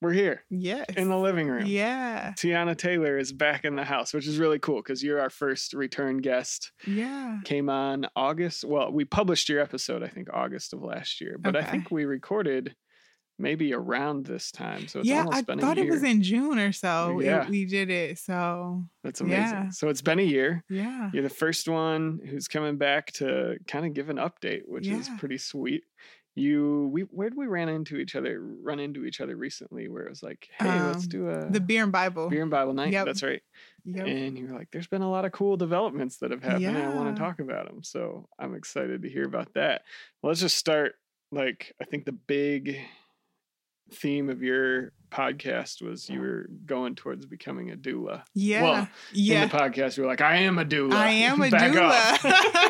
we're here Yes. in the living room. Yeah. Tiana Taylor is back in the house, which is really cool because you're our first return guest. Yeah. Came on August. Well, we published your episode, I think, August of last year, but I think we recorded maybe around this time. So it's yeah, almost I been thought it was in June or so. it- Yeah. we did it. So That's amazing. yeah. So it's been a year. yeah. You're the first one who's coming back to kind of give an update, which is pretty sweet. You, we, where did we ran into each other? Run into each other recently, where it was like, "Hey, let's Um, do a The beer and Bible. beer and Bible night." Yep. That's right. Yep. And you were like, "There's been a lot of cool developments that have happened, and I want to talk about them." So I'm excited to hear about that. Let's just start. Like, I think the big theme of your podcast was you were going towards becoming a doula. yeah. Well, yeah. In the podcast, you were like, "I am a doula. I am a Back doula.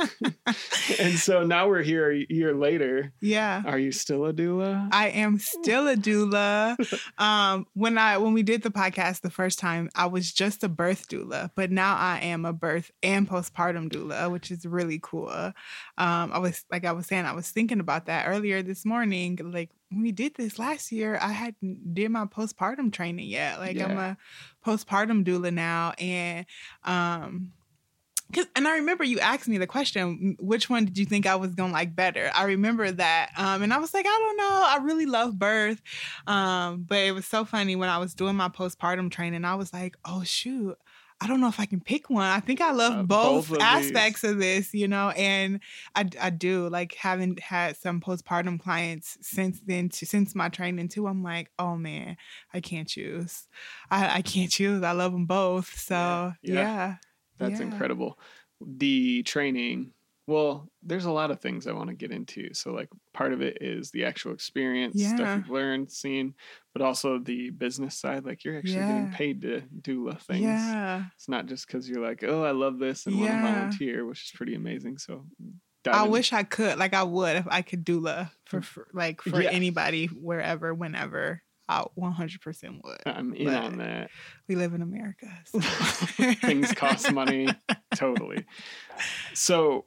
off." and so now we're here a year later. yeah. Are you still a doula? I am still a doula. Um, when I when we did the podcast the first time, I was just a birth doula, but now I am a birth and postpartum doula, which is really cool. Um, I was like I was saying, I was thinking about that earlier this morning. Like when we did this last year, I hadn't did my postpartum training yet. Like I'm a postpartum doula now, and um. Cause, and I remember you asked me the question, which one did you think I was gonna like better? I remember that. Um, and I was like, I don't know. I really love birth. Um, but it was so funny when I was doing my postpartum training, I was like, oh shoot. I don't know if I can pick one. I think I love Uh, both, both of aspects of this, you know, and I, I do like having had some postpartum clients since then, to, since my training too. I'm like, oh man, I can't choose. I, I can't choose. I love them both. So Yeah. yeah, Yeah. That's Yeah. incredible. The training, well, there's a lot of things I want to get into. So, like, part of it is the actual experience, stuff you've learned, seen, but also the business side. Like, you're actually getting paid to do things. yeah. It's not just because you're like, oh, I love this and want to volunteer, which is pretty amazing. So, I in. wish I could. Like I would if I could doula for, for like for Mm. Yeah. anybody wherever, whenever. I 100% would. I'm in on that. We live in America. so- Things cost money. totally. So,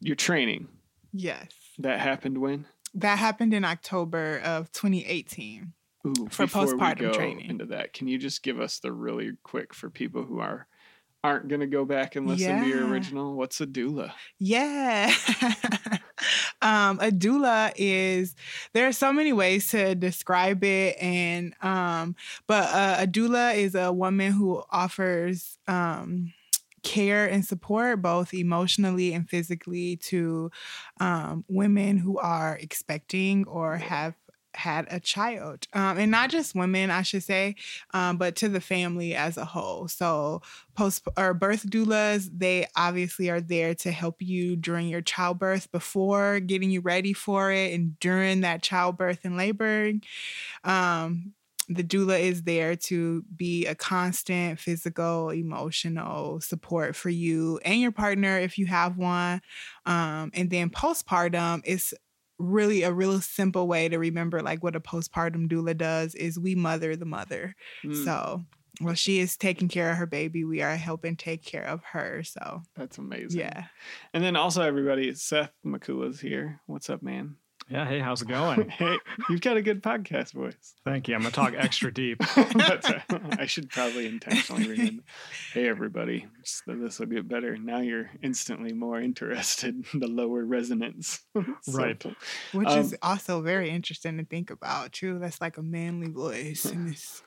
your training, Yes. that happened when? That happened in October of 2018. Ooh, For before we postpartum go training. Into that, can you just give us the really quick for people who are aren't going to go back and listen to your original? What's a doula? Yeah. um, a doula is there are so many ways to describe it and um but uh, a doula is a woman who offers um care and support both emotionally and physically to um, women who are expecting or have had a child um, and not just women i should say um, but to the family as a whole. So post or birth doulas they obviously are there to help you during your childbirth before getting you ready for it and during that childbirth and labor um, the doula is there to be a constant physical emotional support for you and your partner if you have one. Um, and then postpartum is really a real simple way to remember like what a postpartum doula does is we mother the mother Mm, so while she is taking care of her baby, we are helping take care of her. So that's amazing. yeah. And then also everybody, Seth Makula's here. What's up, man? Yeah, hey, how's it going? hey, you've got a good podcast voice. Thank you. I'm gonna talk extra deep. That's right. I should probably intentionally remember. Hey, everybody, So this will get better. Now you're instantly more interested in the lower resonance. So- Right. Which Um, is also very interesting to think about True. That's like a manly voice and it's,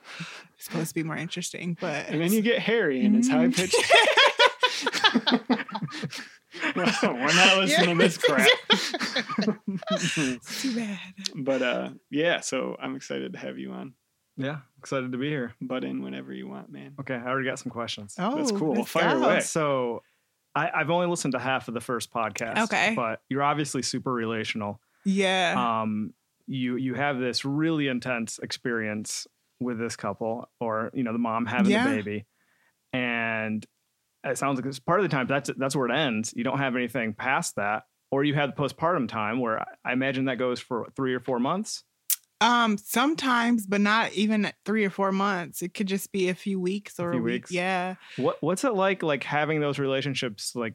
it's supposed to be more interesting. But And then you get hairy, and it's high Mhm. pitched. Well, we're not listening to this crap. it's too bad. but uh, yeah, so I'm excited to have you on. Yeah, excited to be here. Butt in whenever you want, man. Okay, I already got some questions. Oh, That's cool. let's Fire go. away. So, I, I've only listened to half of the first podcast. Okay. but you're obviously super relational. Yeah. Um, you you have this really intense experience with this couple, or you know, the mom having Yeah. the baby, and it sounds like it's part of the time that's that's where it ends. You don't have anything past that, or you have the postpartum time where I- imagine that goes for three or four months. Um, sometimes, but not even three or four months. It could just be a few weeks or a, few week. weeks. Yeah. What what's it like like having those relationships like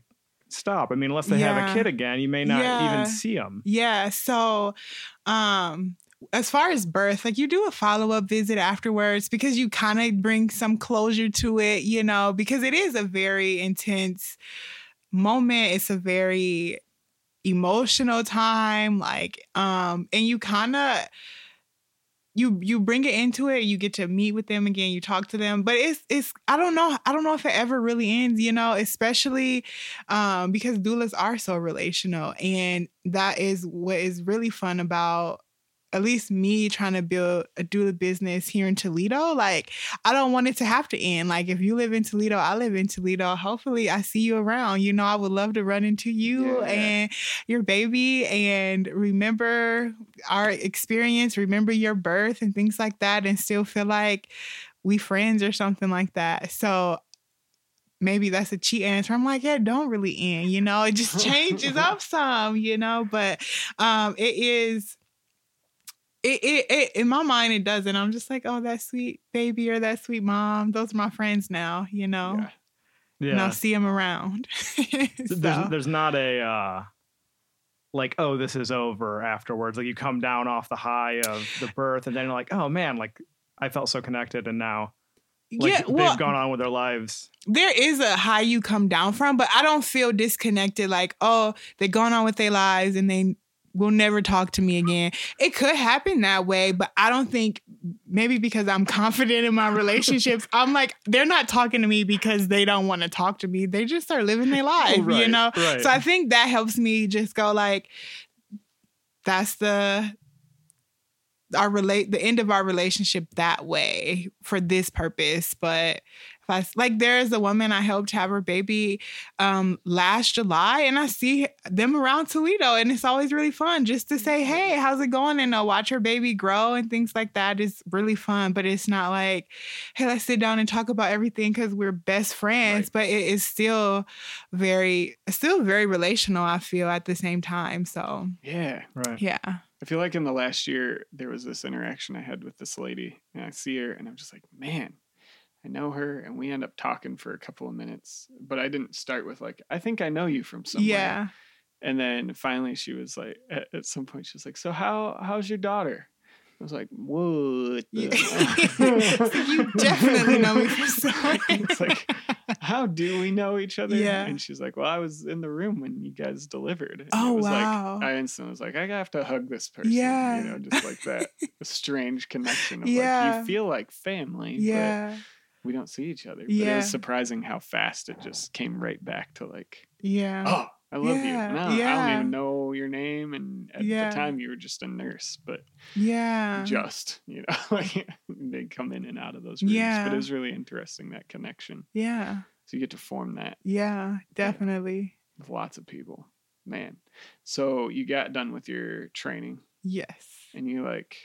stop? I mean, unless they have a kid again, you may not Yeah. even see them. Yeah. So, um, as far as birth, like you do a follow up visit afterwards because you kind of bring some closure to it, you know, because it is a very intense moment. It's a very emotional time, like, um, and you kind of you you bring it into it. You get to meet with them again. You talk to them. But it's it's i don't know i don't know if it ever really ends you know especially um because doulas are so relational. And that is what is really fun about at least me trying to build a doula business here in Toledo, like I don't want it to have to end. Like if you live in Toledo, I live in Toledo. Hopefully I see you around. You know, I would love to run into you yeah. and your baby and remember our experience, remember your birth and things like that, and still feel like we friends or something like that. So maybe that's a cheat answer. I'm like, yeah, don't really end, you know, it just changes up some, you know, but um it is it, it, it, in my mind it doesn't. I'm just like, oh, that sweet baby or that sweet mom. Those are my friends now, you know. Yeah. yeah. And I'll see them around. so. There's there's not a uh, like, oh, this is over afterwards. Like you come down off the high of the birth, and then you're like, oh man, like I felt so connected, and now. Like, yeah, well, they've gone on with their lives. There is a high you come down from, but I don't feel disconnected. Like, oh, they're going on with their lives and they will never talk to me again. It could happen that way, but I don't think maybe because I'm confident in my relationships, I'm like, they're not talking to me because they don't want to talk to me. They just start living their oh, life, right, you know? Right. So I think that helps me just go like, that's the our relate the end of our relationship that way for this purpose. But I, like there's a woman I helped have her baby um, last July, and I see them around Toledo, and it's always really fun just to say, "Hey, how's it going?" and uh, watch her baby grow and things like that is really fun. But it's not like, "Hey, let's sit down and talk about everything" because we're best friends. Right. But it is still very, still very relational. I feel at the same time. So yeah, right, yeah. I feel like in the last year there was this interaction I had with this lady, and I see her, and I'm just like, man I know her and we end up talking for a couple of minutes. But I didn't start with like, I think I know you from somewhere. Yeah. And then finally she was like at, at some point she was like, So how how's your daughter? I was like, what? Yeah. you definitely know me from somewhere. it's like, how do we know each other? Yeah. And she's like, well, I was in the room when you guys delivered. And oh, it was wow. Like, I instantly was like, I have to hug this person. Yeah. You know, just like that a strange connection of yeah. like, you feel like family. Yeah we don't see each other. But yeah. it was surprising how fast it just came right back to like, yeah. Oh, I love yeah. you. No, yeah. I don't even know your name. And at yeah. the time, you were just a nurse, but yeah, just you know, like they come in and out of those rooms. Yeah. But it was really interesting that connection. Yeah. So you get to form that. Yeah, definitely. With lots of people, man. So you got done with your training. Yes. And you like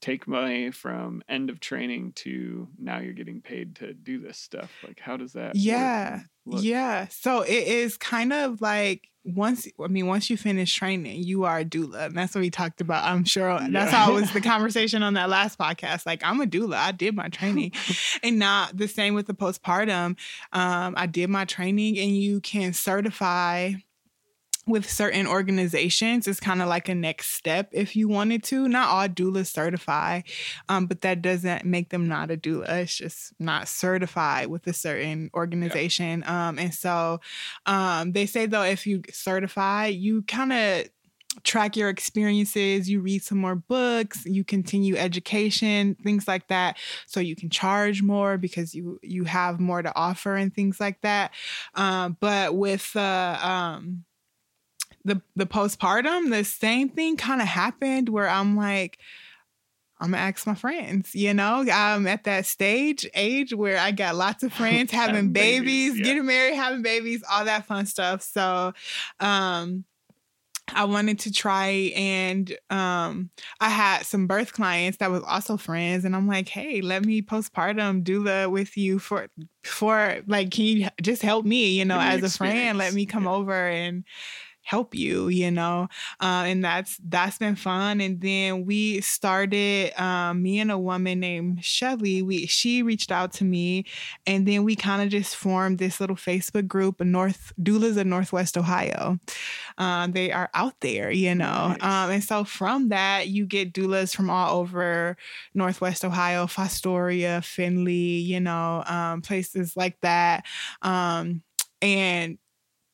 take money from end of training to now you're getting paid to do this stuff? Like how does that yeah yeah. So it is kind of like once i mean once you finish training you are a doula and that's what we talked about i'm sure yeah. that's how it was the conversation on that last podcast like i'm a doula i did my training. And not the same with the postpartum um, i did my training and you can certify with certain organizations it's kind of like a next step if you wanted to. Not all doulas certify um, but that doesn't make them not a doula. It's just not certified with a certain organization. Yeah. um, and so um, they say though if you certify you kind of track your experiences you read some more books you continue education things like that so you can charge more because you you have more to offer and things like that. Um, but with uh, um, the the postpartum, the same thing kind of happened where I'm like, I'm gonna ask my friends. You know, I'm at that stage age where I got lots of friends having babies, babies yeah. getting married, having babies, all that fun stuff. So, um, I wanted to try and um, I had some birth clients that was also friends and I'm like, hey, let me postpartum doula with you for for like can you just help me, you know, as a friend? Let me come yeah. over and help you, you know. Uh, and that's that's been fun. And then we started um, me and a woman named Shelly. We she reached out to me, and then we kind of just formed this little Facebook group, North Doulas of Northwest Ohio. Um, they are out there, you know. Nice. Um, and so from that, you get doulas from all over Northwest Ohio, Fostoria, Findlay, you know, um, places like that. Um, and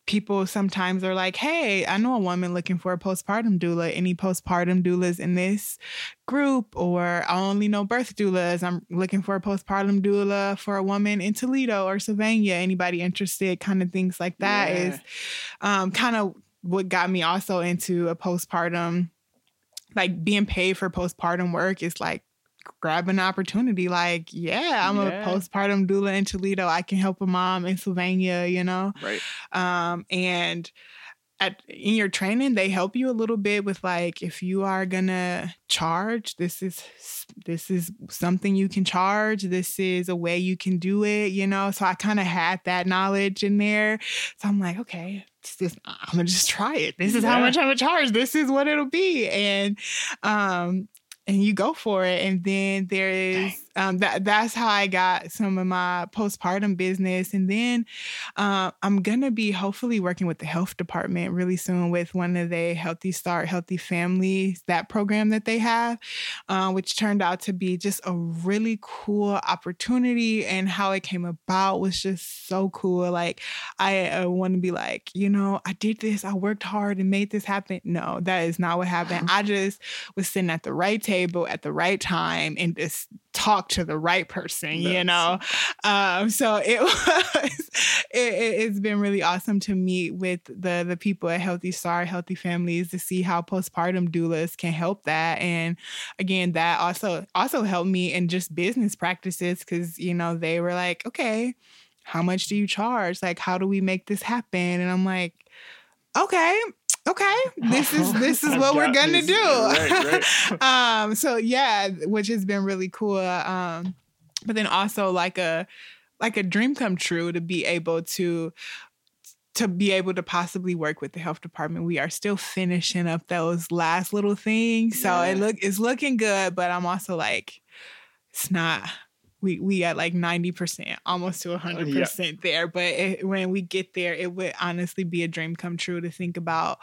people sometimes are like, hey, I know a woman looking for a postpartum doula. Any postpartum doulas in this group? Or I only know birth doulas. I'm looking for a postpartum doula for a woman in Toledo or Sylvania. Anybody interested? Kind of things like that yeah. is um, kind of what got me also into a postpartum, like being paid for postpartum work is like grab an opportunity. Like, yeah, I'm yeah. a postpartum doula in Toledo. I can help a mom in Sylvania, you know? Right. Um, and at in your training, they help you a little bit with like if you are gonna charge, this is this is something you can charge. This is a way you can do it, you know. So I kind of had that knowledge in there. So I'm like, okay, this, I'm gonna just try it. This is yeah. how much I'm gonna charge. This is what it'll be. And um, and you go for it. And then there is um, that that's how I got some of my postpartum business. And then uh, I'm gonna be hopefully working with the health department really soon with one of the Healthy Start Healthy Families that program that they have, uh, which turned out to be just a really cool opportunity. And how it came about was just so cool. Like I uh, want to be like, you know, I did this, I worked hard and made this happen. No, that is not what happened. I just was sitting at the right table at the right time and just talk to the right person, That's you know? Um, so it was, it, has been really awesome to meet with the, the people at Healthy Start, Healthy Families to see how postpartum doulas can help that. And again, that also, also helped me in just business practices because, you know, they were like, okay, how much do you charge? Like, how do we make this happen? And I'm like, okay, okay, this is this is what we're gonna this. do. Right, right. um, so yeah, which has been really cool. Um, but then also like a like a dream come true to be able to to be able to possibly work with the health department. We are still finishing up those last little things. So yeah. it look it's looking good, but I'm also like, it's not we we at like 90% almost to 100% yeah. there but it, when we get there it would honestly be a dream come true to think about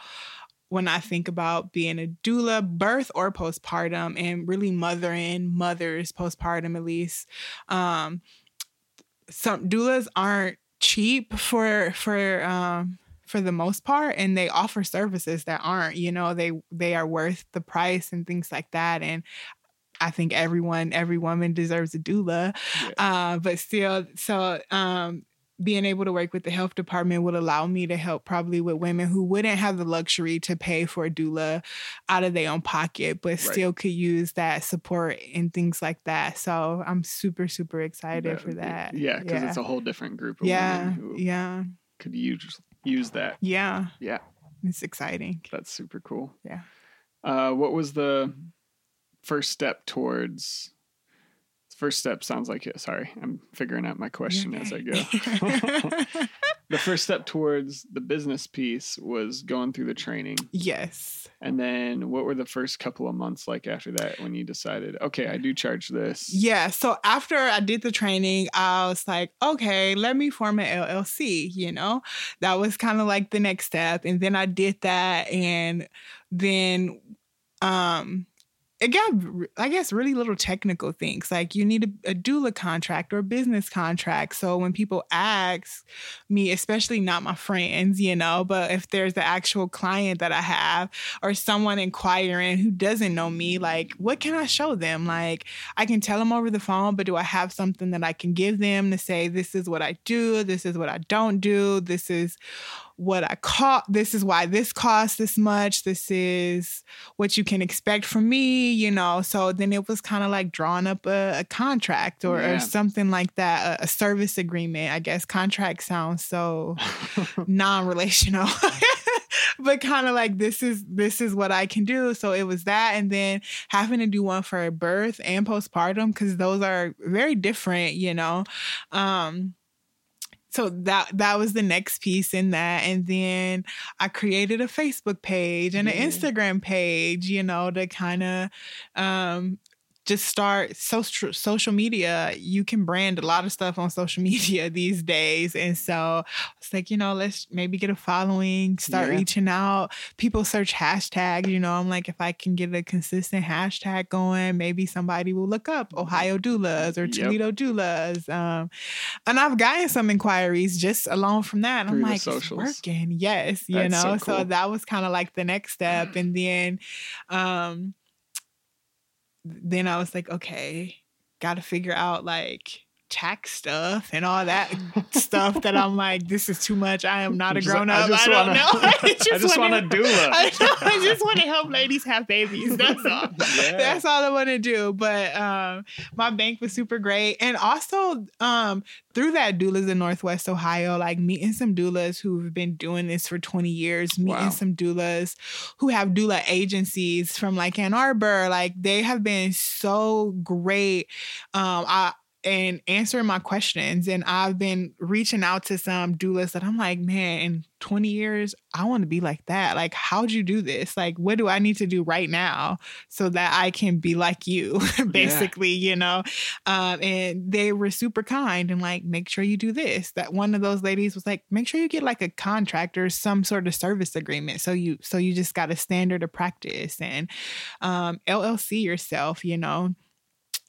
when i think about being a doula birth or postpartum and really mothering mothers postpartum at least um some doulas aren't cheap for for um for the most part and they offer services that aren't you know they they are worth the price and things like that and I think everyone, every woman deserves a doula. Yeah. Uh, but still, so um, being able to work with the health department would allow me to help probably with women who wouldn't have the luxury to pay for a doula out of their own pocket, but right. still could use that support and things like that. So I'm super, super excited for that. Yeah, because yeah. it's a whole different group of yeah, women who yeah. could use use that. Yeah. Yeah. It's exciting. That's super cool. Yeah. Uh, what was the first step towards first step sounds like it. Sorry, I'm figuring out my question okay. as I go. the first step towards the business piece was going through the training. Yes. And then what were the first couple of months like after that when you decided, okay, I do charge this? Yeah. So after I did the training, I was like, okay, let me form an LLC, you know? That was kind of like the next step. And then I did that and then um it got i guess really little technical things like you need a, a, doula contract or a business contract. So when people ask me especially not my friends you know but if there's the actual client that i have or someone inquiring who doesn't know me like what can i show them? Like i can tell them over the phone but do i have something that i can give them to say this is what i do this is what i don't do this is what I cost. This is why this costs this much. This is what you can expect from me, you know. So then it was kind of like drawing up a, a contract or, yeah. or, something like that, a, a, service agreement. I guess contract sounds so non-relational. but kind of like this is this is what I can do. So it was that, and then having to do one for birth and postpartum because those are very different, you know. Um, so that that was the next piece in that and then i created a facebook page and Yeah. an instagram page you know to kind of um just start social social media you can brand a lot of stuff on social media these days and so it's like you know let's maybe get a following start Yeah. reaching out people search hashtags you know i'm like if i can get a consistent hashtag going maybe somebody will look up ohio doulas or Yep. toledo doulas um and i've gotten some inquiries just alone from that i'm like it's working yes you That's know so cool. that was kind of like the next step and then um then I was like, okay, got to figure out like tax stuff and all that stuff that I'm like, this is too much. I am not a grown up. I, just don't wanna- know. I I just want a wanna- doula. I, know, I just want to help ladies have babies. That's all. Yeah. That's all I want to do. But um, my bank was super great, and also um, through that doulas in Northwest Ohio, like meeting some doulas who've been doing this for 20 years, meeting Wow. some doulas who have doula agencies from like Ann Arbor, like they have been so great. Um, I and answering my questions. And I've been reaching out to some doulas that I'm like, man, in 20 years, I want to be like that. Like, how'd you do this? Like, what do I need to do right now so that I can be like you, basically, you know? Um, and they were super kind and like, make sure you do this. That one of those ladies was like, make sure you get like a contract or some sort of service agreement. So you, so you just got a standard of practice and um, LLC yourself, you know?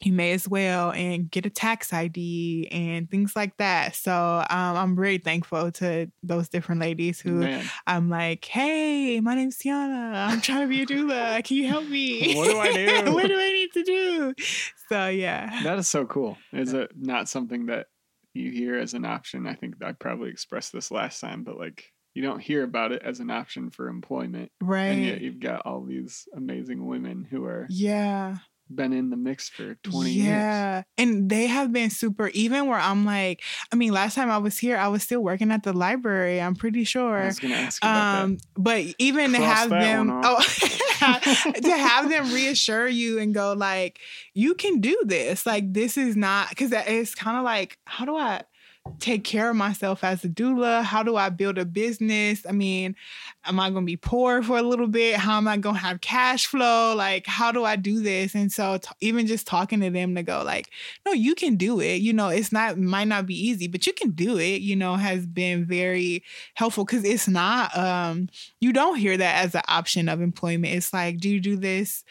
You may as well and get a tax ID and things like that. So um, I'm very thankful to those different ladies who Man, I'm like, hey, my name's Tiana. I'm trying to be a doula. Can you help me? What do I do? what do I need to do? So yeah. that is so cool. Is it not something that you hear as an option? I think I probably expressed this last time, but like you don't hear about it as an option for employment, right? and yet you've got all these amazing women who are Yeah. Been in the mix for twenty years. yeah. And they have been super, even where I'm like, I mean, last time I was here, I was still working at the library, I'm pretty sure. I was gonna ask you about um but even to have them oh to have them reassure you and go like you can do this like this is not because it's kind of like how do i take care of myself as a doula? How do i build a business? I mean am i going to be poor for a little bit? How am i going to have cash flow? Like how do i do this? And so t- even just talking to them to go like no you can do it. You know it's not might not be easy but you can do it you know has been very helpful because it's not um you don't hear that as an option of employment. It's like do you do this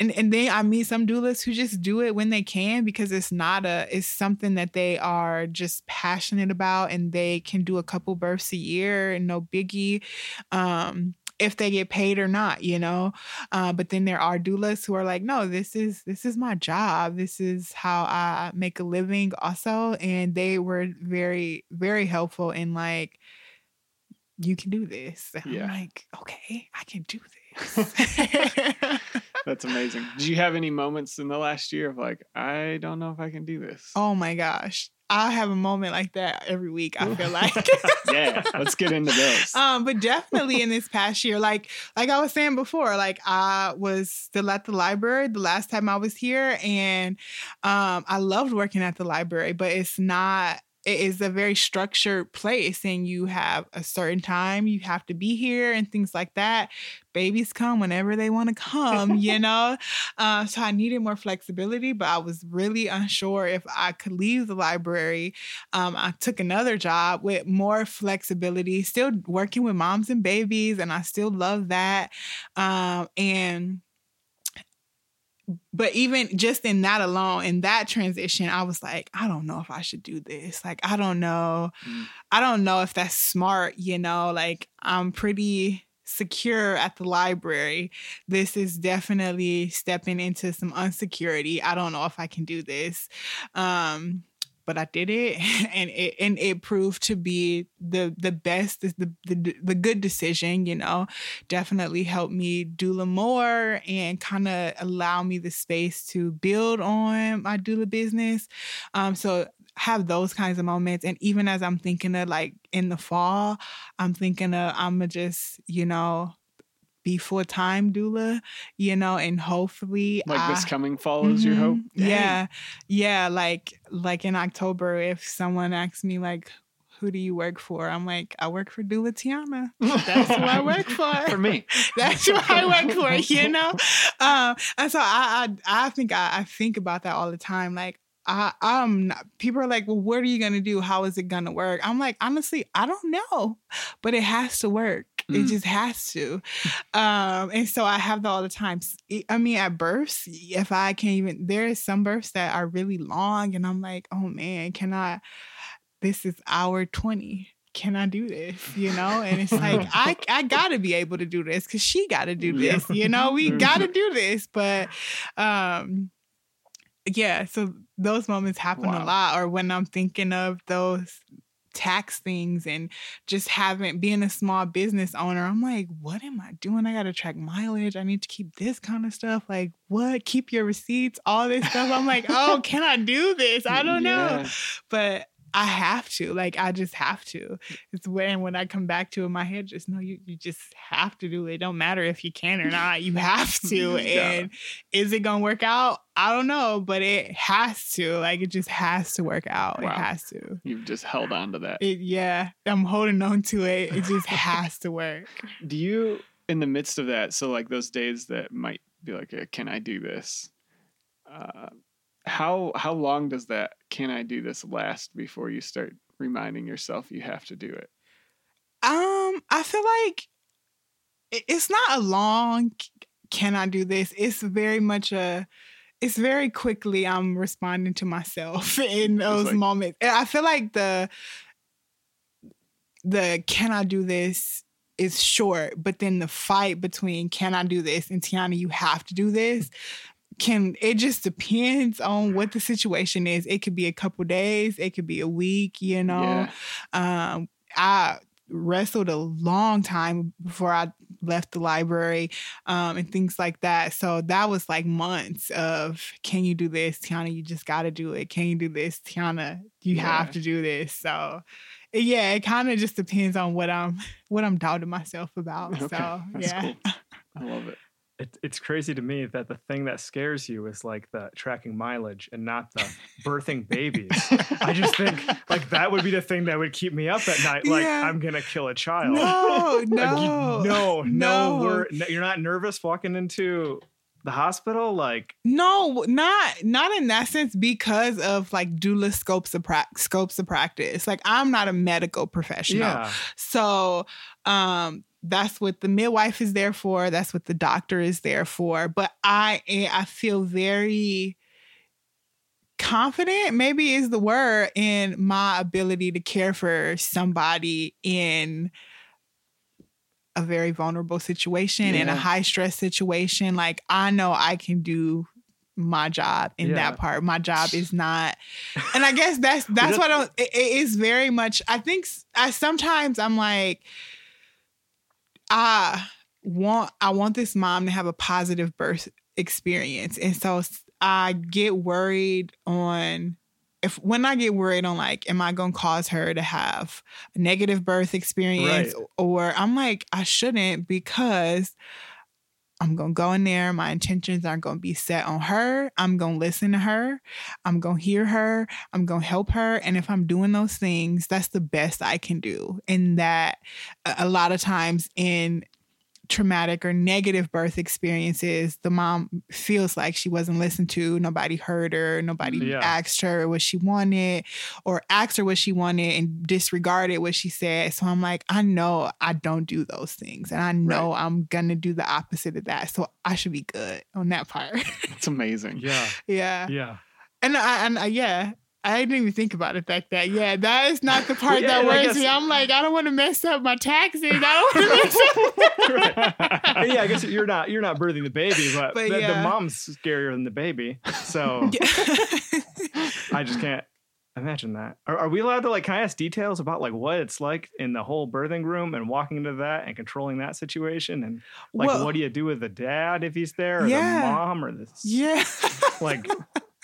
and and then I meet some doulas who just do it when they can because it's not a it's something that they are just passionate about and they can do a couple births a year and no biggie. Um if they get paid or not, you know. Uh, but then there are doulas who are like, no, this is this is my job. This is how I make a living, also. And they were very very helpful in like, you can do this. And Yeah. I'm like, okay, I can do this. That's amazing. Did you have any moments in the last year of like, I don't know if I can do this? Oh my gosh. I have a moment like that every week, I feel like. yeah, let's get into those. um, but definitely in this past year, like like I was saying before, like I was still at the library the last time I was here, and um, I loved working at the library, but it's not. It is a very structured place, and you have a certain time you have to be here, and things like that. Babies come whenever they want to come, you know. Uh, so I needed more flexibility, but I was really unsure if I could leave the library. Um, I took another job with more flexibility, still working with moms and babies, and I still love that. Um, and but even just in that alone, in that transition, I was like, I don't know if I should do this. Like, I don't know. Mm. I don't know if that's smart, you know, like I'm pretty secure at the library. This is definitely stepping into some unsecurity. I don't know if I can do this. Um but I did it and it and it proved to be the the best the the, the good decision, you know. Definitely helped me doula more and kind of allow me the space to build on my doula business. Um so have those kinds of moments. And even as I'm thinking of like in the fall, I'm thinking of I'm gonna just, you know, be full time doula, you know, and hopefully like this coming fall is your hope? Mhm. Yeah. Yeah. Like like in October, if someone asks me like who do you work for? I'm like, I work for Doula Tiana. That's who I work for. for me. That's who I work for, you know? Um, and so I, I, I think I, I think about that all the time. Like, I, I'm not, people are like, well, what are you going to do? How is it going to work? I'm like, honestly, I don't know, but it has to work. It Mm. just has to. Um, and so I have that all the time. I mean, at births, if I can't even, there is some births that are really long, and I'm like, oh man, can I? This is hour 20. Can I do this? You know? And it's like, I, I gotta be able to do this because she gotta do this. You know, we gotta do this. But um yeah, so those moments happen Wow. a lot. Or when I'm thinking of those tax things and just having being a small business owner, I'm like, what am I doing? I gotta track mileage. I need to keep this kind of stuff. Like, what? Keep your receipts, all this stuff. I'm like, oh, can I do this? I don't know. But I have to. Like, I just have to. It's when when I come back to it, my head just no, you you just have to do it. It don't matter if you can or not. You have to. You and is it gonna work out? I don't know, but it has to. Like it just has to work out. Wow. It has to. You've just held on to that. It yeah. I'm holding on to it. It just has to work. Do you, in the midst of that, so like those days that might be like, can I do this? Uh, how how long does that can I do this last before you start reminding yourself you have to do it? Um, I feel like it's not a long can I do this? It's very much a it's very quickly I'm responding to myself in those like- moments. And I feel like the the can I do this is short, but then the fight between can I do this and Tiana, you have to do this. Can it just depends on what the situation is. It could be a couple days, it could be a week, you know. Yeah. Um, I wrestled a long time before I left the library um, and things like that. So that was like months of can you do this, Tiana? You just got to do it. Can you do this, Tiana? You have to do this. So yeah, it kind of just depends on what I'm what I'm doubting myself about. Okay, So that's yeah, cool. I love it. It, it's crazy to me that the thing that scares you is like the tracking mileage and not the birthing babies. I just think like that would be the thing that would keep me up at night. Like Yeah. I'm gonna kill a child. no, Like, you- no, no, no, no. no, You're not nervous walking into the hospital. Like No, not not in that sense because of like doula scopes of pra- scopes of practice. Like I'm not a medical professional. yeah, So um that's what the midwife is there for. That's what the doctor is there for. But I eh, I feel very confident maybe is the word in my ability to care for somebody in a very vulnerable situation in a high stress situation like i know i can do my job in Yeah. that part my job is not and i guess that's that's what I, it, it is very much i think i sometimes i'm like i want i want this mom to have a positive birth experience and so I get worried on if when i get worried on like am i going to cause her to have a negative birth experience Right. or i'm like i shouldn't because I'm going to go in there. My intentions aren't going to be set on her. I'm going to listen to her. I'm going to hear her. I'm going to help her. And if I'm doing those things, that's the best I can do. And that a lot of times in traumatic or negative birth experiences, the mom feels like she wasn't listened to. Nobody heard her. Nobody mm, Yeah. asked her what she wanted or asked her what she wanted and disregarded what she said. So I'm like, I know I don't do those things. And I know I'm going to do the opposite of that. So I should be good on that part. It's amazing. yeah, yeah. yeah. And I, and I, yeah. I didn't even think about it like that. Yeah, that is not the part Yeah, that worries guess- me. I'm like, I don't want to mess up my taxes. I don't want to mess up. And yeah, I guess you're not you're not birthing the baby, but, But the, the mom's scarier than the baby. So I just can't imagine that. Are, are we allowed to like? Can I ask details about like what it's like in the whole birthing room and walking into that and controlling that situation and like Well- what do you do with the dad if he's there or Yeah. the mom or the s- yeah. like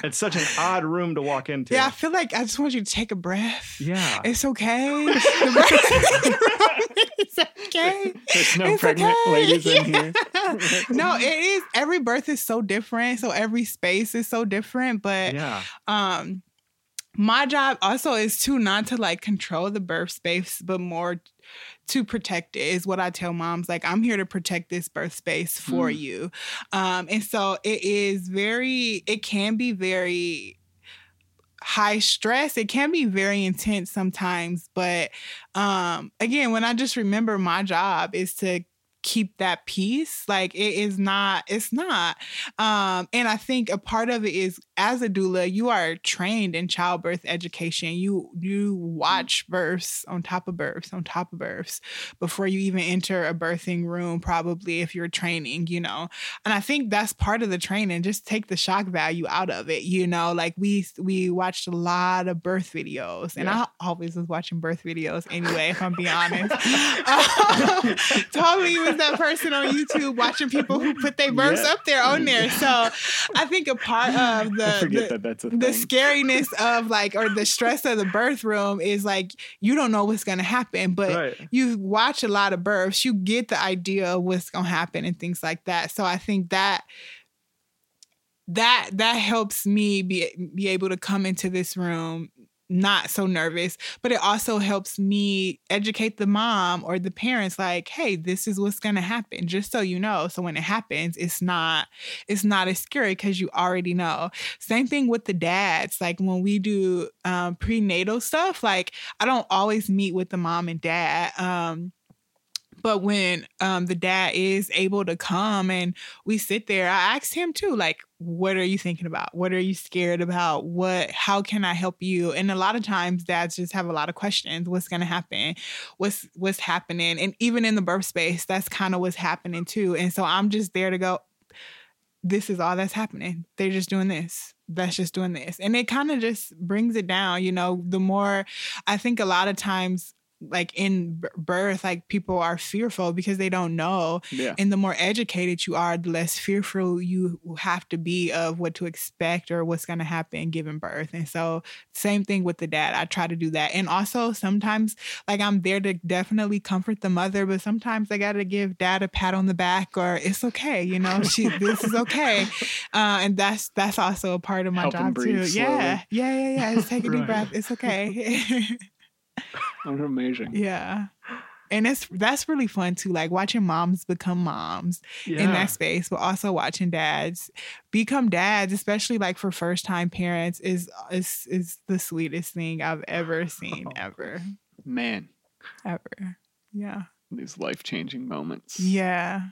it's such an odd room to walk into. Yeah, I feel like I just want you to take a breath. Yeah. It's okay. It's okay. There's no It's pregnant okay. ladies in here. no, it is. Every birth is so different. So every space is so different. But yeah. um my job also is to not to like control the birth space, but more to protect it is what I tell moms. Like, I'm here to protect this birth space for Mm. you. Um, and so it is very, it can be very high stress. It can be very intense sometimes. But um, again, when I just remember my job is to keep that peace like it is not it's not um and i think a part of it is as a doula you are trained in childbirth education you you watch births on top of births on top of births before you even enter a birthing room probably if you're training you know and i think that's part of the training just take the shock value out of it you know like we we watched a lot of birth videos and Yeah. i always was watching birth videos anyway if i'm being honest Um, totally was that person on YouTube watching people who put their births Yeah. up there on there. So I think a part of the I forget the, that that's a the thing. scariness of like or the stress of the birth room is like you don't know what's gonna happen, but right. you watch a lot of births, you get the idea of what's gonna happen and things like that. So I think that that that helps me be be able to come into this room not so nervous but it also helps me educate the mom or the parents like hey this is what's going to happen just so you know. So when it happens it's not it's not as scary because you already know. Same thing with the dads like when we do um, prenatal stuff like i don't always meet with the mom and dad um but when um, the dad is able to come and we sit there, I asked him too, like, what are you thinking about? What are you scared about? What, how can I help you? And a lot of times dads just have a lot of questions. What's going to happen? What's, what's happening? And even in the birth space, that's kind of what's happening too. And so I'm just there to go, this is all that's happening. They're just doing this. That's just doing this. And it kind of just brings it down. You know, the more I think a lot of times, like in birth, like people are fearful because they don't know. yeah. And the more educated you are, the less fearful you have to be of what to expect or what's going to happen given birth. And so, same thing with the dad. I try to do that. And also, sometimes, like, I'm there to definitely comfort the mother, but sometimes I got to give dad a pat on the back or it's okay, you know, she, this is okay. Uh, and that's, that's also a part of my Help job too. breathe Yeah. Yeah. Yeah. Yeah. Just take a deep breath. It's okay. Amazing. yeah. And it's that's really fun too, like watching moms become moms Yeah. in that space, but also watching dads become dads, especially like for first time parents, is is is the sweetest thing I've ever seen, ever, Man, ever. Yeah, these life changing moments. yeah.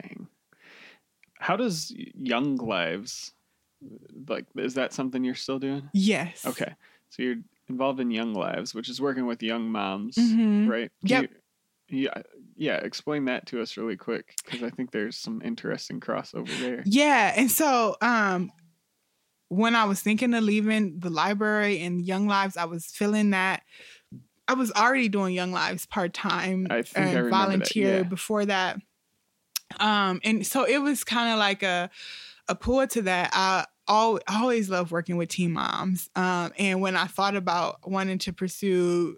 Dang. How does Young Lives like is that something you're still doing? Yes. Okay. So you're involved in Young Lives, which is working with young moms, Mhm. right? Yep. you- yeah. Yeah, explain that to us really quick because I think there's some interesting crossover there. Yeah, and so um when I was thinking of leaving the library and Young Lives, I was feeling that I was already doing Young Lives part time and remember that, volunteer yeah. before that. Um, and so it was kind of like a a pull to that. I al- always love working with teen moms. Um, and when I thought about wanting to pursue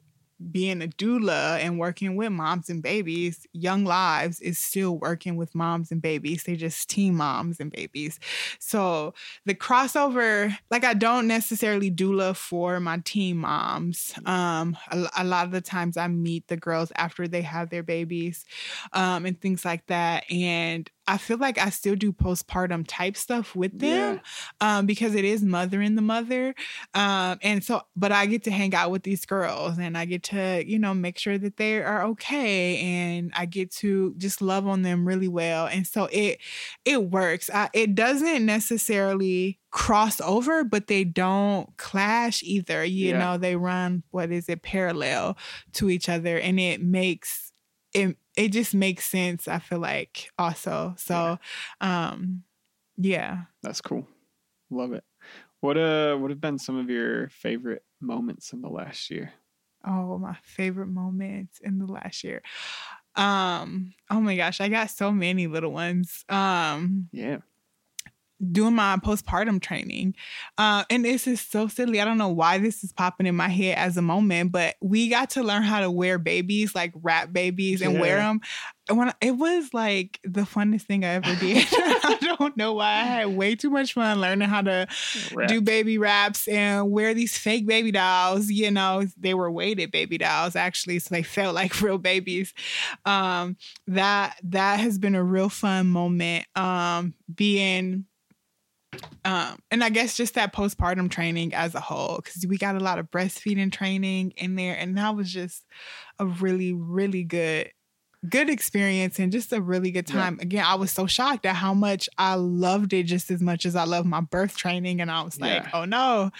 being a doula and working with moms and babies, Young Lives is still working with moms and babies. They just teen moms and babies. So the crossover, like I don't necessarily doula for my teen moms. Um, a, a lot of the times I meet the girls after they have their babies, um, and things like that. And I feel like I still do postpartum type stuff with them um, because it is mother mothering the mother. Um, and so, but I get to hang out with these girls and I get to, you know, make sure that they are okay and I get to just love on them really well. And so it, it works. I, it doesn't necessarily cross over, but they don't clash either. You Yeah. know, they run, what is it, parallel to each other and it makes, it, it just makes sense, I feel like also. So, um, yeah. That's cool. Love it. What uh what have been some of your favorite moments in the last year? Oh, my favorite moments in the last year. Um, oh my gosh, I got so many little ones. Um, Yeah. Doing my postpartum training. Uh, and this is so silly. I don't know why this is popping in my head as a moment, but we got to learn how to wear babies, like wrap babies, and yeah. wear them. When it was like the funnest thing I ever did. I don't know why I had way too much fun learning how to Wrap. do baby wraps and wear these fake baby dolls. You know, they were weighted baby dolls actually, so they felt like real babies. Um, that that has been a real fun moment. Um, being um, and I guess just that postpartum training as a whole, because we got a lot of breastfeeding training in there, and that was just a really, really good, good experience and just a really good time. Yeah. Again, I was so shocked at how much I loved it just as much as I love my birth training, and I was like, yeah. oh no,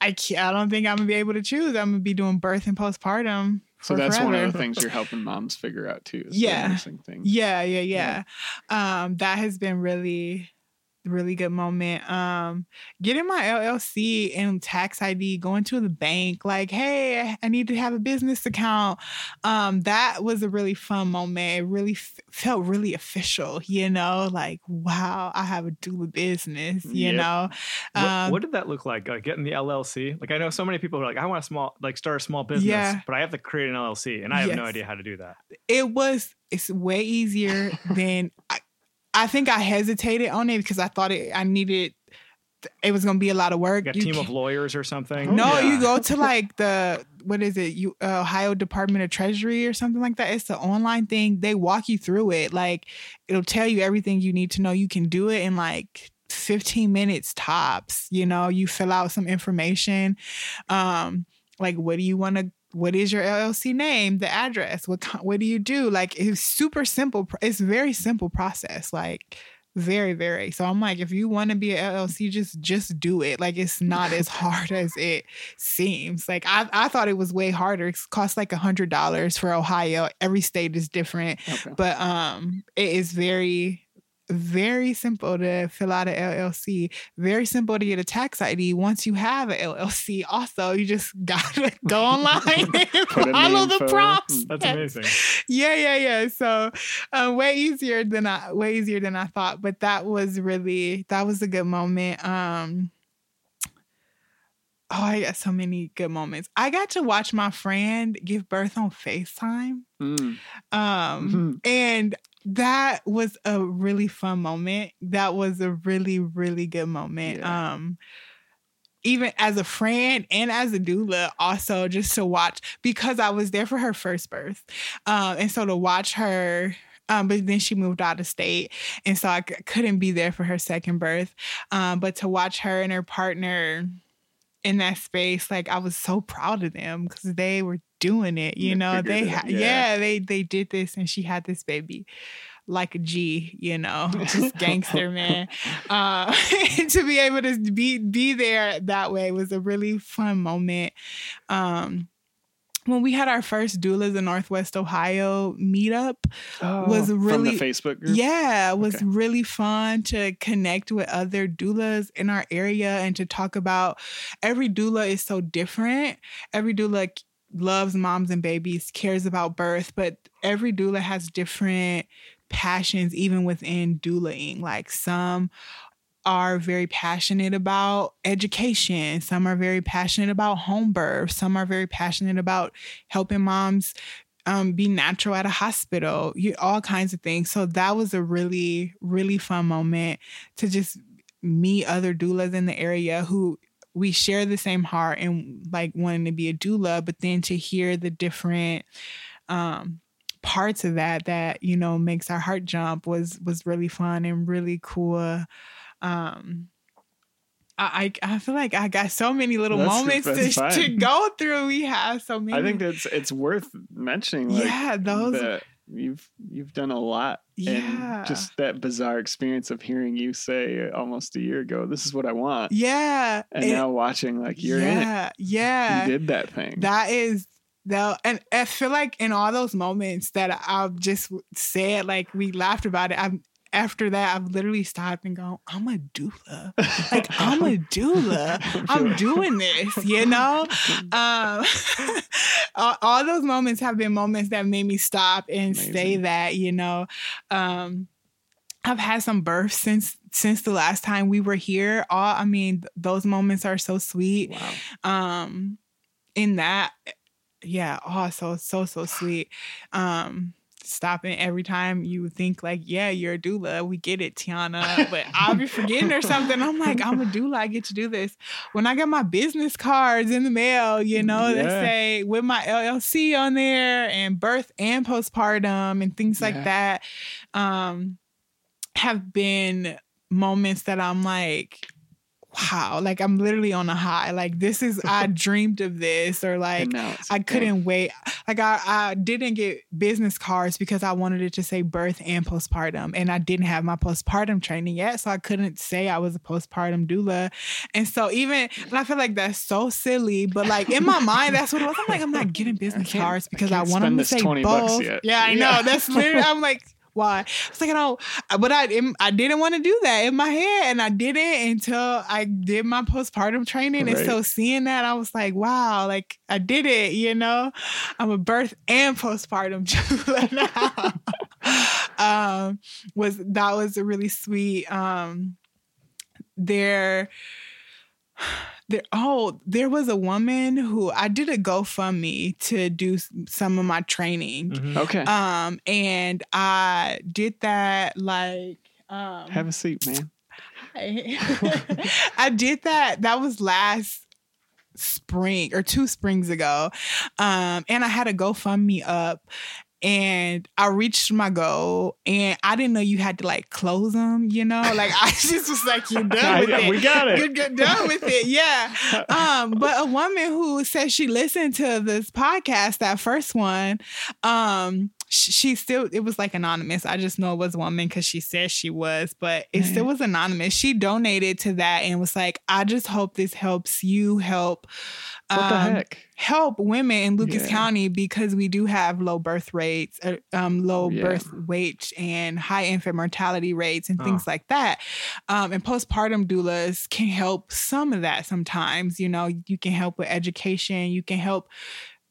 I can't, I don't think I'm gonna be able to choose. I'm gonna be doing birth and postpartum. So that's forever. one of the things you're helping moms figure out too. yeah. yeah. yeah, yeah, yeah, Um, that has been really really good moment. Um, getting my LLC and tax ID, going to the bank, like, hey, I need to have a business account. Um, that was a really fun moment. It really f- felt really official, you know, like, wow, I have a doula business, you yep. know. Um, what, what, did that look like? Uh, getting the LLC? Like, I know so many people are like, I want a small, like, start a small business, yeah. but I have to create an LLC, and I have yes. no idea how to do that. It was. It's way easier than I, I think I hesitated on it because I thought it I needed it was gonna be a lot of work. a team of lawyers or something. No, yeah. you go to like the what is it? You uh, Ohio Department of Treasury or something like that. It's the online thing. They walk you through it. Like it'll tell you everything you need to know. You can do it in like 15 minutes tops. You know, you fill out some information. Um, like what do you want to what is your LLC name, the address, what what do you do? Like it's super simple. It's very simple process. Like very very. So I'm like, if you want to be an LLC, just just do it. Like it's not as hard as it seems. Like I I thought it was way harder. It costs like a hundred dollars for Ohio. Every state is different, okay. but um, it is very very simple to fill out an LLC. Very simple to get a tax ID. Once you have an LLC, also you just gotta go online and follow the prompts. That's amazing. Yeah, yeah, yeah. So uh, way easier than I way easier than I thought. But that was really that was a good moment. Um, Oh, I got so many good moments. I got to watch my friend give birth on FaceTime. Mm. Um, mm-hmm. and that was a really fun moment. That was a really, really good moment. Yeah. Um, even as a friend and as a doula, also just to watch because I was there for her first birth. Um, and so to watch her um, but then she moved out of state, and so I c- couldn't be there for her second birth. Um, but to watch her and her partner in that space, like I was so proud of them because they were doing it. You they know, they ha- yeah. yeah, they they did this, and she had this baby like a G, you know, just gangster man. Uh, to be able to be be there that way was a really fun moment. Um, when we had our first doulas in Northwest Ohio meetup oh, was really from the Facebook group. Yeah, it was okay. really fun to connect with other doulas in our area and to talk about every doula is so different. Every doula loves moms and babies, cares about birth, but every doula has different passions even within doulaing. Like some are very passionate about education. Some are very passionate about home birth. Some are very passionate about helping moms um, be natural at a hospital. You, all kinds of things. So that was a really, really fun moment to just meet other doulas in the area who we share the same heart and like wanting to be a doula, but then to hear the different um, parts of that that you know makes our heart jump was was really fun and really cool um I I feel like I got so many little that's, moments that's to, to go through. We have so many. I think it's it's worth mentioning. Like, yeah, those you've you've done a lot. Yeah, and just that bizarre experience of hearing you say almost a year ago, "This is what I want." Yeah, and now watching like you're yeah, in it. Yeah, you did that thing. That is though and i feel like in all those moments that i've just said like we laughed about it i'm after that i've literally stopped and gone i'm a doula like i'm a doula i'm doing this you know um all, those moments have been moments that made me stop and Amazing. say that you know um I've had some births since since the last time we were here. All I mean, th- those moments are so sweet. Wow. Um, in that, yeah, oh, so so so sweet. Um, stopping every time you think like, yeah, you're a doula. We get it, Tiana. But I'll be forgetting or something. I'm like, I'm a doula. I get to do this. When I get my business cards in the mail, you know, that say with my LLC on there and birth and postpartum and things like Yeah. that, um, have been moments that I'm like, wow, like I'm literally on a high. Like this is I dreamed of this, or like I now it's I a thing. couldn't wait. Like I, I didn't get business cards because I wanted it to say birth and postpartum, and I didn't have my postpartum training yet, so I couldn't say I was a postpartum doula. And so even, and I feel like that's so silly, but like in my mind, that's what it was. I'm like, I'm not getting business cards because I, can't want them to say 20 bucks both. yet. Yeah, I know. That's literally. I'm like. Why? It's like I don't, but I I didn't want to do that in my head, and I didn't until I did my postpartum training. And so seeing that, I was like, wow, like I did it. You know, I'm a birth and postpartum now. um, was that was a really sweet. Um, there, there. Oh, there was a woman who I did a GoFundMe to do some of my training. Mhm. Okay. Um, and I did that like um Have a seat, man. I did that. That was last spring or two springs ago. Um, and I had a GoFundMe up and I reached my goal and I didn't know you had to like close them, you know? Like I just was like, you're done with it. we got it. You're good, done with it. Yeah. Um, but a woman who said she listened to this podcast, that first one, um, sh- she still it was like anonymous. I just know it was a woman because she said she was, but it still was anonymous. She donated to that and was like, I just hope this helps you help um, heck? help women in Lucas Yeah. County because we do have low birth rates, uh, um, low Yeah. birth weight, and high infant mortality rates, and Oh. things like that. Um, and postpartum doulas can help some of that. Sometimes, you know, you can help with education. You can help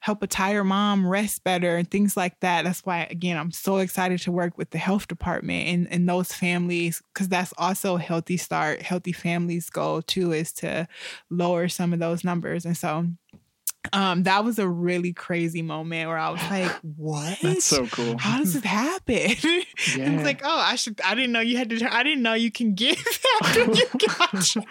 help a tired mom rest better and things like that. That's why, again, I'm so excited to work with the health department and, and those families because that's also a healthy start. Healthy families' goal too is to lower some of those numbers. And so um, that was a really crazy moment where I was like, what? That's so cool. How does this happen? And Yeah. it's like, oh, I should. I didn't know you had to. I didn't know you can get that you got to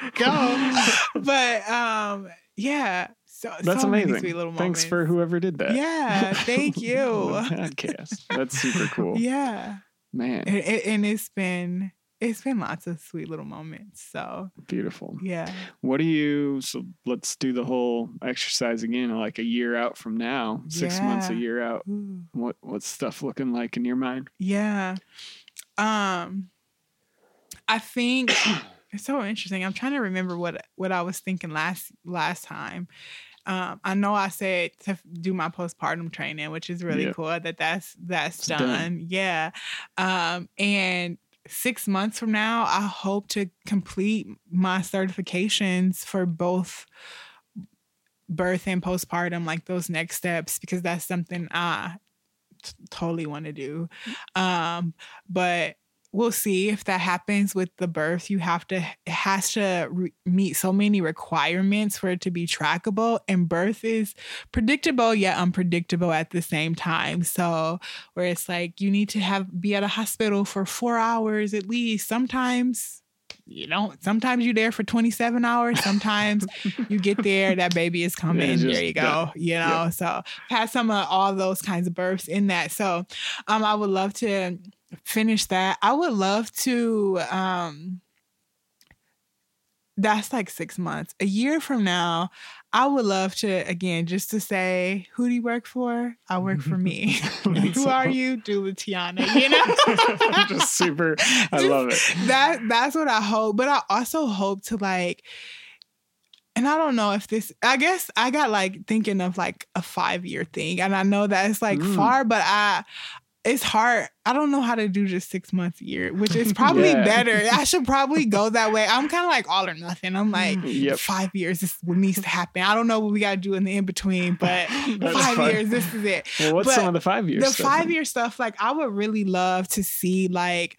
go. But um, yeah. So That's so amazing. Thanks for whoever did that. Yeah, thank you. podcast. That's super cool. Yeah, Man, and, and- it's been it's been lots of sweet little moments. So beautiful. yeah, What do you? So let's do the whole exercise again. Like a year out from now, six months, a year out. Ooh. What what's stuff looking like in your mind? yeah. Um, I think it's so interesting. I'm trying to remember what what I was thinking last last time. Um, I know I said to do my postpartum training, which is really Yep. cool that that's that's done. done. Yeah, um, and six months from now, I hope to complete my certifications for both birth and postpartum, like those next steps, because that's something I t- totally want to do. Um, but we'll see if that happens with the birth. You have to, it has to re- meet so many requirements for it to be trackable. And birth is predictable yet unpredictable at the same time. So, where it's like you need to have be at a hospital for four hours at least. Sometimes you don't. Sometimes you're there for 27 hours. Sometimes you get there, that baby is coming. Yeah, just there you go. You know, so I've had some of all those kinds of births in that. So um, I would love to finish that. I would love to. Um, that's like six months. A year from now, I would love to again just to say, who do you work for? I work for me. who are you? Do Tiana. You know, Just super. I Just- love it. that that's what I hope. But I also hope to like, and I don't know if this. I guess I got like thinking of like a five year thing, and I know that it's like Mm. far, but I. It's hard. I don't know how to do just six months a year, which is probably Yeah. better. I should probably go that way. I'm kind of like all or nothing. I'm like, Yep. five years, this is what needs to happen. I don't know what we got to do in the in between, but five fine. years, this is it Well, what's but some of the five years? the five year stuff like i would really love to see like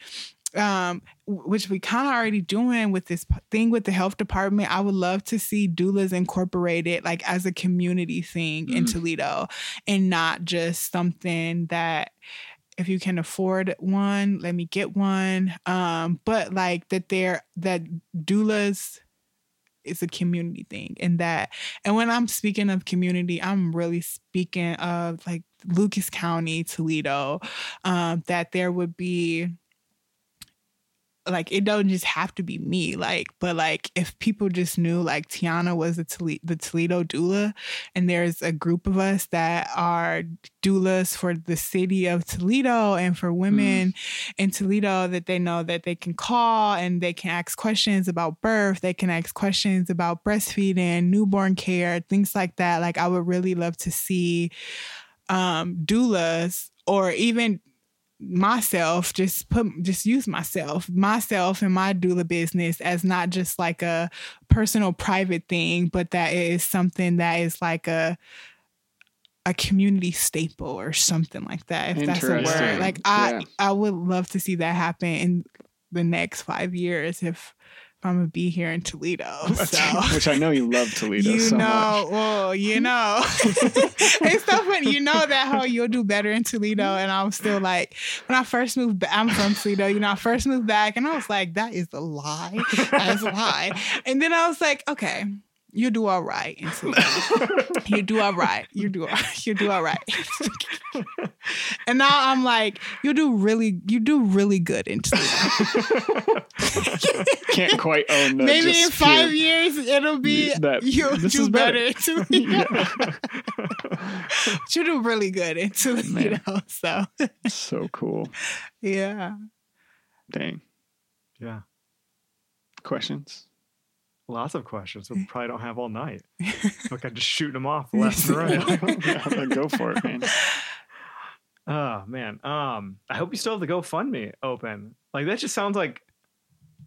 um, which we kind of already doing with this thing with the health department. I would love to see doulas incorporated like as a community thing mm. in Toledo and not just something that if you can afford one, let me get one. Um, but like that they're that doulas is a community thing and that and when I'm speaking of community, I'm really speaking of like Lucas County, Toledo, um, that there would be like it don't just have to be me like but like if people just knew like tiana was the, Toledo, the toledo doula and there's a group of us that are doulas for the city of toledo and for women mm. in toledo that they know that they can call and they can ask questions about birth they can ask questions about breastfeeding newborn care things like that like i would really love to see um doulas or even myself just put just use myself myself and my doula business as not just like a personal private thing but that is something that is like a a community staple or something like that if that's a word like i yeah. i would love to see that happen in the next five years if I'm gonna be here in Toledo. So. Which I know you love Toledo. You so know, much. well, you know, it's so funny. You know that how you'll do better in Toledo, and I'm still like, when I first moved, back, I'm from Toledo. You know, I first moved back, and I was like, that is a lie. That is a lie. And then I was like, okay, you do all right. you do all right. You do you do all right. and now I'm like, you do really you do really good in Can't quite own that. Maybe in five here. years it'll be that, you'll do better, better yeah. you do really good in Toledo. So so cool. Yeah. Dang. Yeah. Questions? Lots of questions. We probably don't have all night. Look, I'm just shooting them off left and right. yeah, go for it, man. Oh man. Um, I hope you still have the GoFundMe open. Like that just sounds like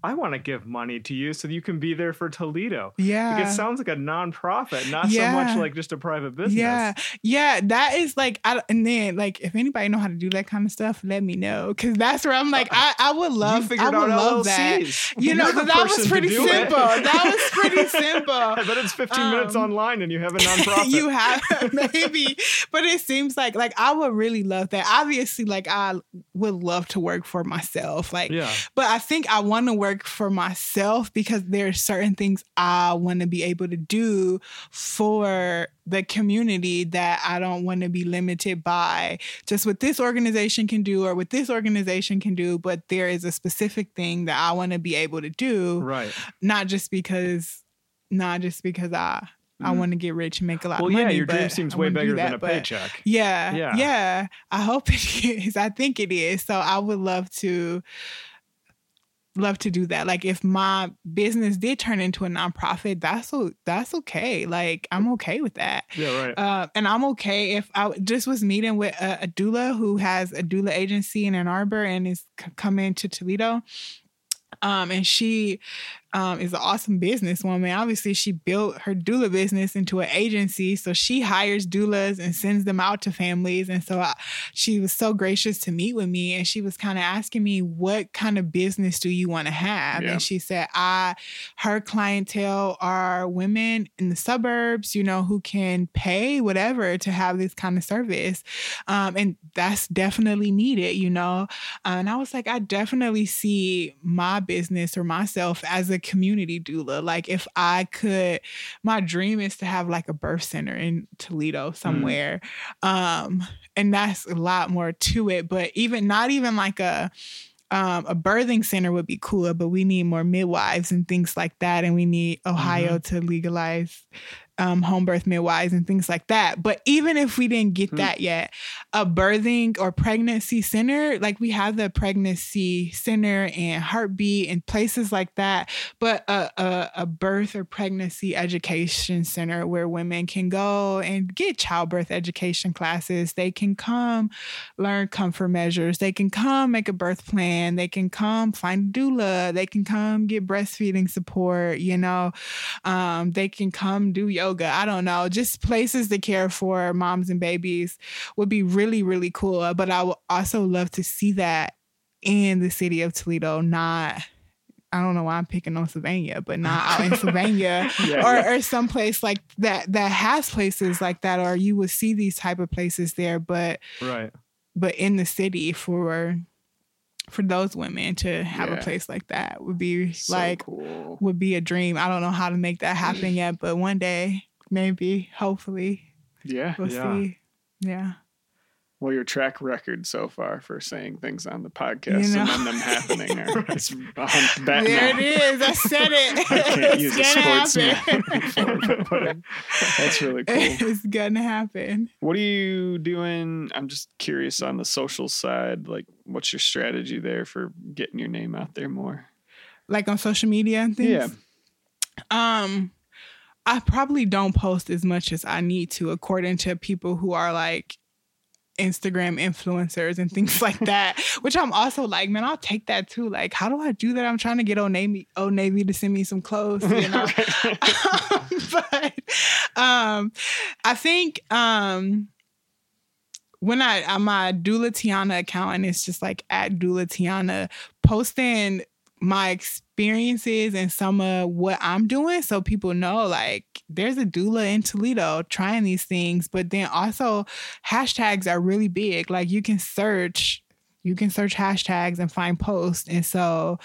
I want to give money to you so you can be there for Toledo. Yeah. Like it sounds like a nonprofit, not yeah. so much like just a private business. Yeah. Yeah. That is like, I, and then like, if anybody know how to do that kind of stuff, let me know. Cause that's where I'm like, I, I would love, I would love LLCs. that. You know, that was pretty simple. that was pretty simple. I bet it's 15 um, minutes online and you have a nonprofit. you have, maybe. But it seems like, like, I would really love that. Obviously, like, I would love to work for myself. Like, yeah. but I think I want to work work for myself because there are certain things I want to be able to do for the community that I don't want to be limited by just what this organization can do or what this organization can do, but there is a specific thing that I want to be able to do. Right. Not just because not just because I I mm-hmm. want to get rich and make a lot well, of money. Well, yeah, your dream seems way bigger that, than a paycheck. Yeah, yeah, yeah. I hope it is. I think it is. So I would love to love to do that. Like if my business did turn into a nonprofit, that's that's okay. Like I'm okay with that. Yeah, right. Uh, and I'm okay if I just was meeting with a, a doula who has a doula agency in Ann Arbor and is c- coming to Toledo. Um, and she um, is an awesome businesswoman. Obviously, she built her doula business into an agency. So she hires doulas and sends them out to families. And so I, she was so gracious to meet with me. And she was kind of asking me, What kind of business do you want to have? Yeah. And she said, I, her clientele are women in the suburbs, you know, who can pay whatever to have this kind of service. Um, and that's definitely needed, you know. Uh, and I was like, I definitely see my business or myself as a community doula. Like if I could, my dream is to have like a birth center in Toledo mm. somewhere. Mm. Um, and that's a lot more to it. But even not even like a um, a birthing center would be cooler, but we need more midwives and things like that. And we need Ohio mm-hmm. to legalize um, home birth midwives and things like that. But even if we didn't get mm-hmm. that yet, a birthing or pregnancy center, like we have the pregnancy center and heartbeat and places like that, but a, a, a birth or pregnancy education center where women can go and get childbirth education classes. They can come learn comfort measures. They can come make a birth plan. They can come find a doula. They can come get breastfeeding support. You know, um, they can come do yoga yoga. I don't know. Just places to care for moms and babies would be really, really cool. But I would also love to see that in the city of Toledo, not I don't know why I'm picking on Sylvania, but not out in Sylvania Yeah, or, yeah. or some place like that that has places like that, or you would see these type of places there, but Right. but in the city for for those women to have Yeah. a place like that would be So like cool. would be a dream. I don't know how to make that mm. happen yet, but one day, maybe, hopefully, Yeah. we'll Yeah. see. Yeah. Well, your track record so far for saying things on the podcast You and then them happening are it's hun- there now. it is. I said it. I can't use a it's sports gonna happen. metaphor, but that's really cool. it's gonna happen. What are you doing? I'm just curious on the social side. Like, what's your strategy there for getting your name out there more? Like on social media and things. Yeah. Um, I probably don't post as much as I need to, according to people who are like Instagram influencers and things like that. Which I'm also like, man, I'll take that too. Like, how do I do that? I'm trying to get Old Navy, Old Navy to send me some clothes, you know. but um, I think um, when I on my Doula Tiana account and it's just like at Doula Tiana posting my experiences and some of what I'm doing so people know like there's a doula in Toledo trying these things but then also hashtags are really big. Like you can search you can search hashtags and find posts. And so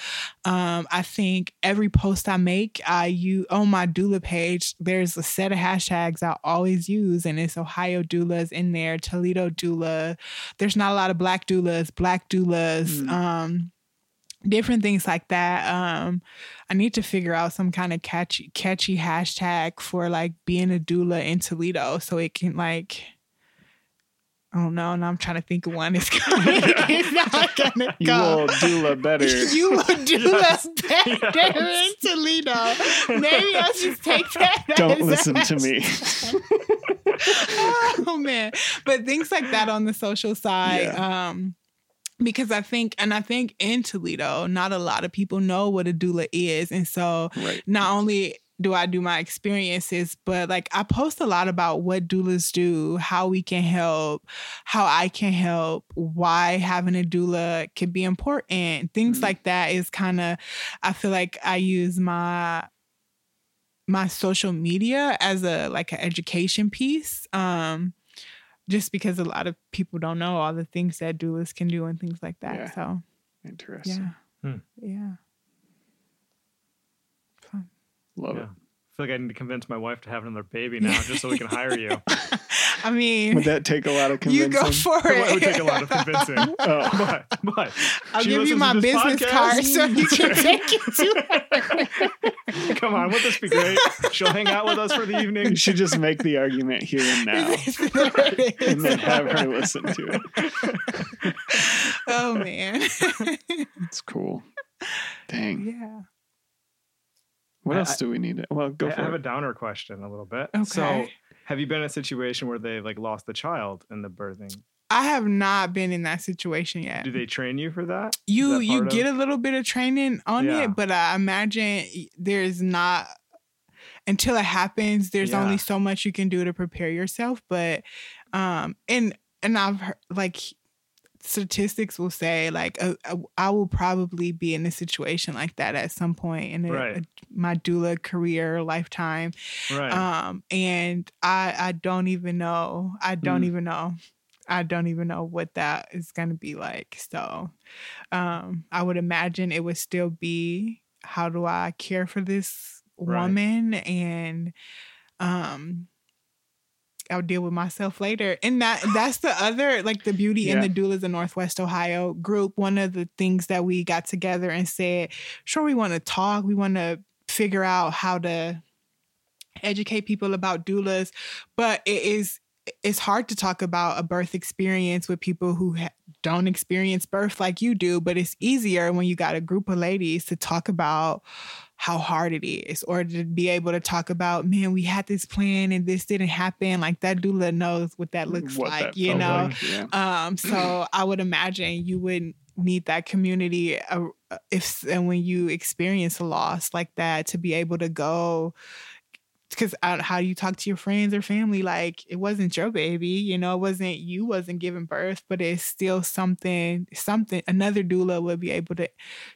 um, I think every post I make I you on my doula page there's a set of hashtags I always use and it's Ohio doulas in there Toledo doula. There's not a lot of black doulas black doulas Mm. um different things like that. Um, I need to figure out some kind of catchy catchy hashtag for like being a doula in Toledo so it can like I don't know, and I'm trying to think of one. It's, gonna, it's not gonna You go. will doula better. You will do Yes. better Yes. in Toledo. Maybe I'll just take that. Don't listen to me. oh man but things like that on the social side um because i think and i think in toledo not a lot of people know what a doula is and so Right. not only do I do my experiences, but like I post a lot about what doulas do, how we can help, how I can help, why having a doula can be important. Things Mhm. like that is kind of I feel like I use my my social media as a like an education piece. Um just because a lot of people don't know all the things that doulas can do and things like that. Yeah. So Interesting. yeah. Hmm. Yeah. Fun. Love Yeah. it. I feel like I need to convince my wife to have another baby now just so we can hire you. I mean, Would that take a lot of convincing? you convincing? go for it. It would take a lot of convincing. Oh. But, but I'll give you my business podcast. card so you can take it to her. Come on, would this be great? She'll hang out with us for the evening. You should just make the argument here and now, and then have her listen to it. oh man. It's cool. Dang. yeah. What I- else do we need? To, well, go I for I have a downer question a little bit. Okay. So, have you been in a situation where they like lost the child in the birthing? I have not been in that situation yet. Do they train you for that? you that you get of- a little bit of training on Yeah. it, but I imagine there's not until it happens. There's Yeah. only so much you can do to prepare yourself. But um, and and I've heard like statistics will say like uh, uh, I will probably be in a situation like that at some point in a, Right. a- my doula career lifetime. right. Um, and I I don't even know. I don't Mm. even know. I don't even know what that is gonna be like. So um I would imagine it would still be how do I care for this Right. woman and um I'll deal with myself later. And that that's the other like the beauty in the doulas of Northwest Ohio group. One of the things that we got together and said, sure, we want to talk, we want to figure out how to educate people about doulas, but it is it's hard to talk about a birth experience with people who ha- don't experience birth like you do, but it's easier when you got a group of ladies to talk about how hard it is or to be able to talk about, man, we had this plan and this didn't happen. Like that doula knows what that looks What like, that you know? like, yeah. Um, so I would imagine you wouldn't need that community uh, if and when you experience a loss like that to be able to go because how do you talk to your friends or family? Like it wasn't your baby, you know, it wasn't you wasn't giving birth, but it's still something, something another doula would be able to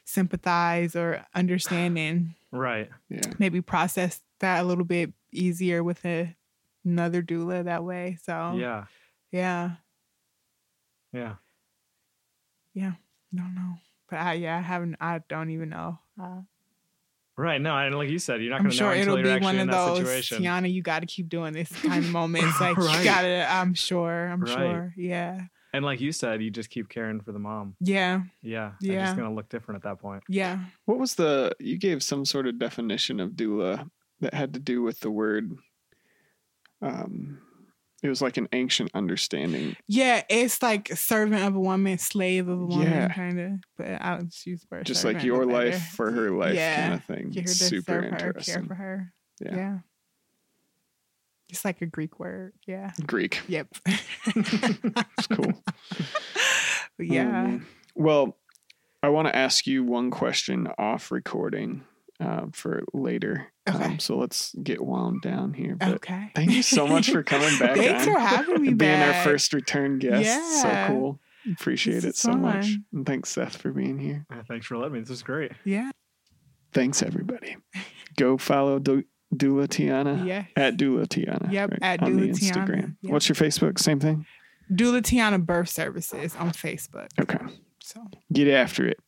sympathize or understand and Right. Yeah. maybe process that a little bit easier with a, another doula that way. So Yeah. yeah, Yeah. Yeah. I don't know, but I yeah I haven't I don't even know. Uh, Right. No, and like you said, you're not going to know until it'll you're be actually one in of that those situation. Tiana. You got to keep doing this kind of moments. Like Right. you got to. I'm sure. I'm Right. sure. Yeah. And like you said, you just keep caring for the mom. Yeah. Yeah. It's Yeah. just going to look different at that point. Yeah. What was the you gave some sort of definition of doula that had to do with the word um it was like an ancient understanding. Yeah. It's like servant of a woman, slave of a woman, Yeah. kind of. But I'll just use the word Just like your better. life for her life Yeah. kind of thing. Get her to Super serve her, care for her. Yeah. Yeah. It's like a Greek word. Yeah. Greek. Yep. It's cool. Yeah. Um, well, I want to ask you one question off recording uh, for later. Okay. Um, so let's get wound down here. But okay. thank you so much for coming back Thanks on. for having me and being our first return guest. Yeah. So cool. Appreciate This it is so much. And thanks, Seth, for being here. Yeah, thanks for letting me. This is great. Yeah. Thanks, everybody. Go follow du- Doula Tiana Yes. at Doula Tiana. Yep, at on the Doula Tiana, Instagram. yep. What's your Facebook? Same thing? Doula Tiana Birth Services on Facebook. Okay. So Get after it.